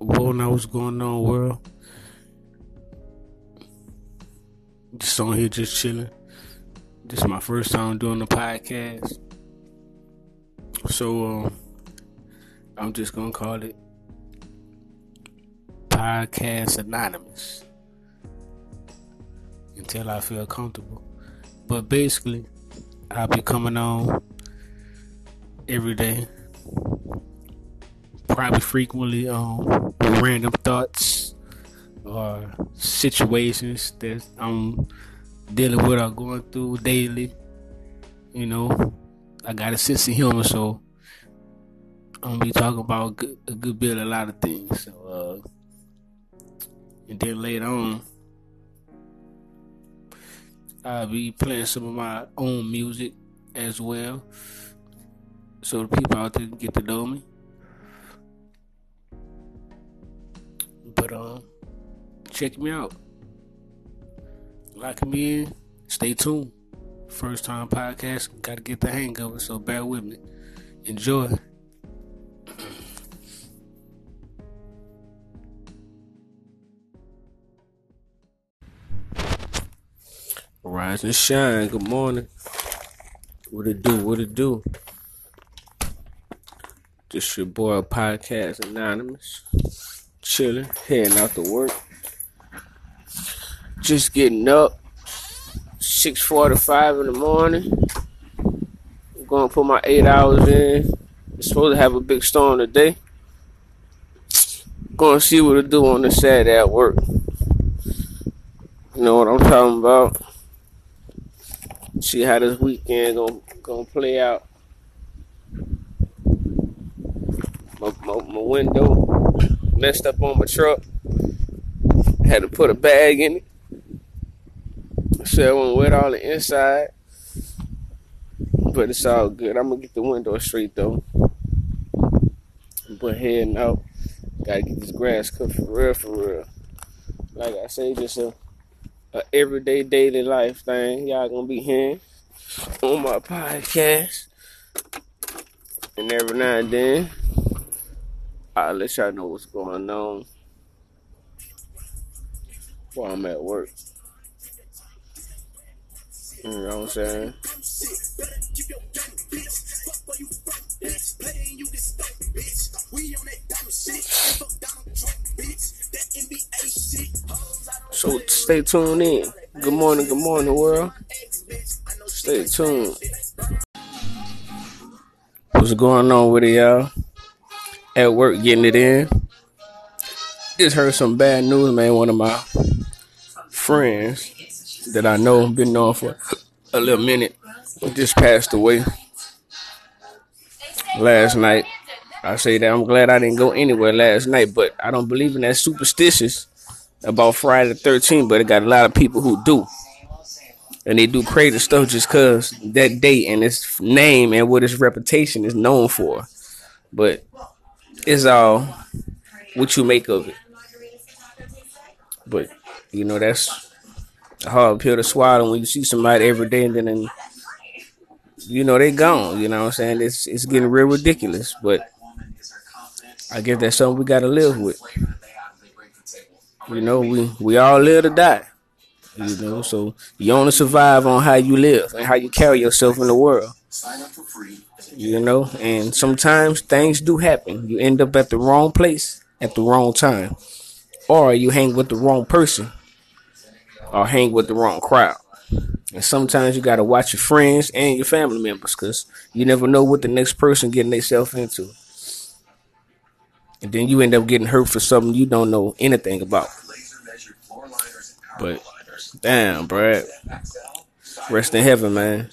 Well, now what's going on, world? Just on here, just chilling. This is my first time doing the podcast, so um, I'm just gonna call it Podcast Anonymous until I feel comfortable. But basically, I'll be coming on every day probably frequently um, random thoughts or situations that I'm dealing with or going through daily. You know, I got a sense of humor, so I'm gonna be talking about a good, bit, a lot of things. So, uh, and then later on, I'll be playing some of my own music as well, so the people out there can get to know me. But um, check me out. Lock me in. Stay tuned. First time podcast. Got to get the hang of it, so bear with me. Enjoy. Rise and shine. Good morning. What it do? What it do? Just your boy, Podcast Anonymous chilling, heading out to work. Just getting up. 6:45 in the morning. I'm gonna put my eight hours in. Supposed to have a big storm today. Gonna see what to do on the Saturday at work. You know what I'm talking about? See how this weekend gonna gonna play out. My, my, my window messed up on my truck. Had to put a bag in it. So I went wet all the inside. But it's all good. I'm gonna get the window straight though. But heading out. Gotta get this grass cut for real, for real. Like I say, just a, a everyday daily life thing. Y'all gonna be hearing on my podcast. And every now and then I'll let y'all know what's going on while I'm at work. You know what I'm saying? So stay tuned in. Good morning, good morning, world. Stay tuned. What's going on with it, y'all? At work getting it in. Just heard some bad news, man. One of my friends that I know, been known for a little minute, just passed away last night. I say that I'm glad I didn't go anywhere last night, but I don't believe in that superstitious about Friday the 13th, but it got a lot of people who do. And they do crazy stuff just because that date and its name and what its reputation is known for. But it's all what you make of it. But you know that's a hard pill to swallow when you see somebody every day and then and, you know they gone. You know what I'm saying? It's it's getting real ridiculous. But I guess that's something we gotta live with. You know, we we all live to die. You know, so you only survive on how you live and how you carry yourself in the world. You know, and sometimes things do happen. You end up at the wrong place at the wrong time, or you hang with the wrong person, or hang with the wrong crowd. And sometimes you gotta watch your friends and your family members, cause you never know what the next person getting themselves into. And then you end up getting hurt for something you don't know anything about. But damn, Brad. Rest in heaven, man.